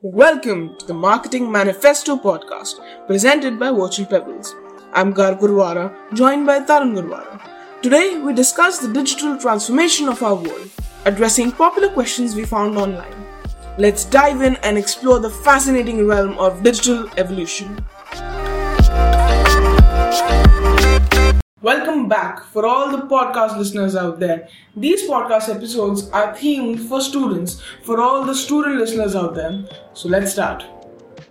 Welcome to the Marketing Manifesto podcast presented by Virtual Pebbles. I'm Gar Gurwara, joined by Tarun Gurwara. Today we discuss the digital transformation of our world, addressing popular questions we found online. Let's dive in and explore the fascinating realm of digital evolution. Welcome back for all the podcast listeners out there. These podcast episodes are themed for students, for all the student listeners out there. So let's start.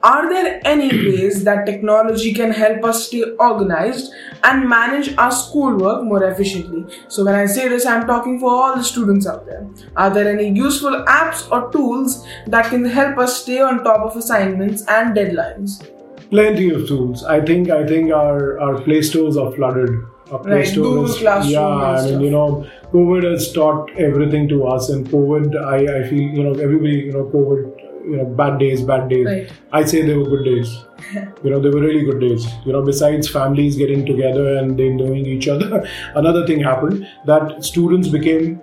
Are there any ways that technology can help us stay organized and manage our schoolwork more efficiently? So, when I say this, I'm talking for all the students out there. Are there any useful apps or tools that can help us stay on top of assignments and deadlines? Plenty of tools. I think I think our, our play stores are flooded a Play right, Store Google is, Classroom yeah, I mean, you know, COVID has taught everything to us, and COVID, I, I feel, you know, everybody, you know, COVID, you know, bad days, bad days. Right. I say they were good days. you know, they were really good days. You know, besides families getting together and they knowing each other, another thing happened that students became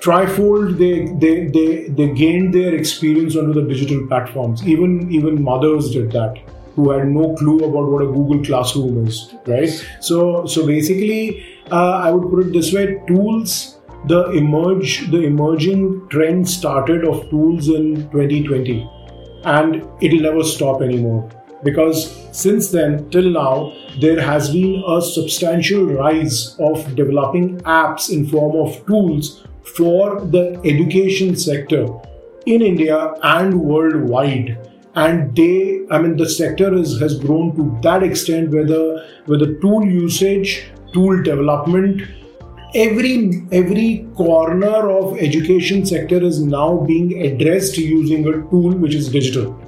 trifold they, they they they gained their experience onto the digital platforms even even mothers did that who had no clue about what a Google Classroom is, right? So, so basically, uh, I would put it this way: tools. The emerge, the emerging trend started of tools in 2020, and it'll never stop anymore because since then till now there has been a substantial rise of developing apps in form of tools for the education sector in india and worldwide. And they i mean the sector is, has grown to that extent where the where the tool usage tool development every every corner of education sector is now being addressed using a tool which is digital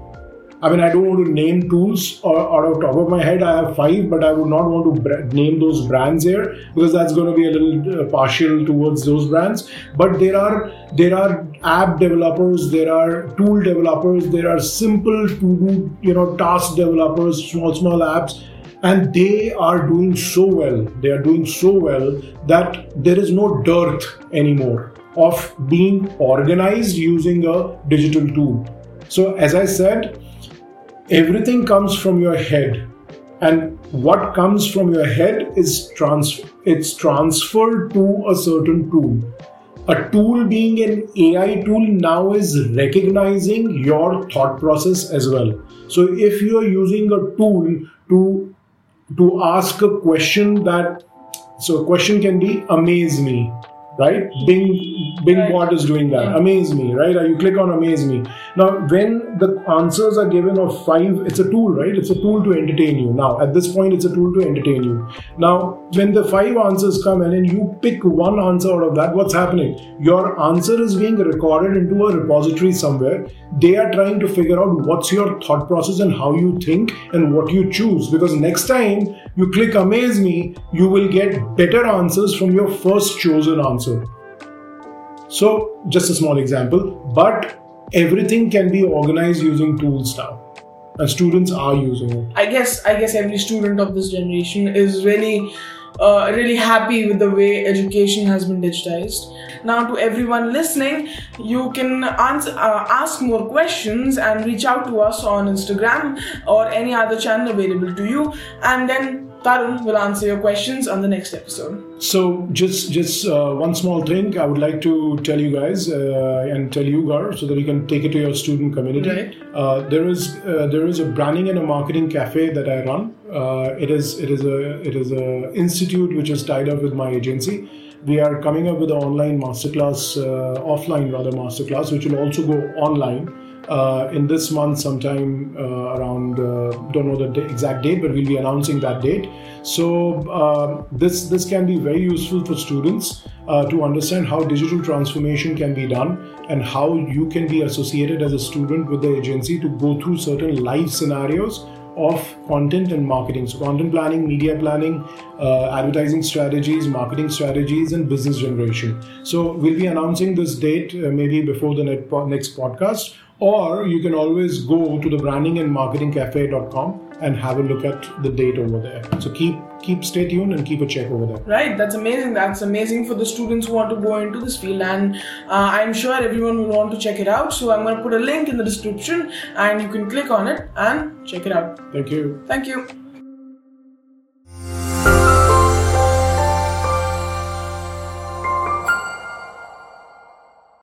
I mean, I don't want to name tools or, out of top of my head. I have five, but I would not want to br- name those brands here because that's going to be a little uh, partial towards those brands. But there are there are app developers, there are tool developers, there are simple to do you know task developers, small small apps and they are doing so well they are doing so well that there is no dearth anymore of being organized using a digital tool so as i said everything comes from your head. And what comes from your head is trans it's transferred to a certain tool. A tool being an ai tool now is recognizing your thought process as well. So if you are using a tool to to ask a question that so a question can be amaze me right? Mm-hmm. Bing bing right. bot is doing that. Amaze me right? You click on amaze me. Now when the answers are given of five it's a tool right? It's a tool to entertain you. Now at this point it's a tool to entertain you. Now when the five answers come in and you pick one answer out of that what's happening? Your answer is being recorded into a repository somewhere. They are trying to figure out what's your thought process and how you think and what you choose. Because next time you click amaze me you will get better answers from your first chosen answer so, just a small example, but everything can be organized using tools now. And students are using it. I guess I guess every student of this generation is really uh, really happy with the way education has been digitized. Now, to everyone listening, you can answer, uh, ask more questions and reach out to us on Instagram or any other channel available to you, and then Tarun will answer your questions on the next episode. So, just just uh, one small thing I would like to tell you guys uh, and tell you, Gar, so that you can take it to your student community. Right. Uh, there is uh, there is a branding and a marketing cafe that I run. Uh, it is it is a it is a institute which is tied up with my agency. We are coming up with an online masterclass, uh, offline rather masterclass, which will also go online uh, in this month sometime uh, around uh, don't know the exact date but we'll be announcing that date so this this can be very useful for students to understand how digital transformation can be done and how you can be associated as a student with the agency to go through certain live scenarios of content and marketing. So, content planning, media planning, uh, advertising strategies, marketing strategies, and business generation. So, we'll be announcing this date uh, maybe before the next podcast or you can always go to the brandingandmarketingcafe.com and have a look at the date over there. So keep keep stay tuned and keep a check over there. Right, that's amazing. That's amazing for the students who want to go into this field, and uh, I'm sure everyone will want to check it out. So I'm going to put a link in the description, and you can click on it and check it out. Thank you. Thank you.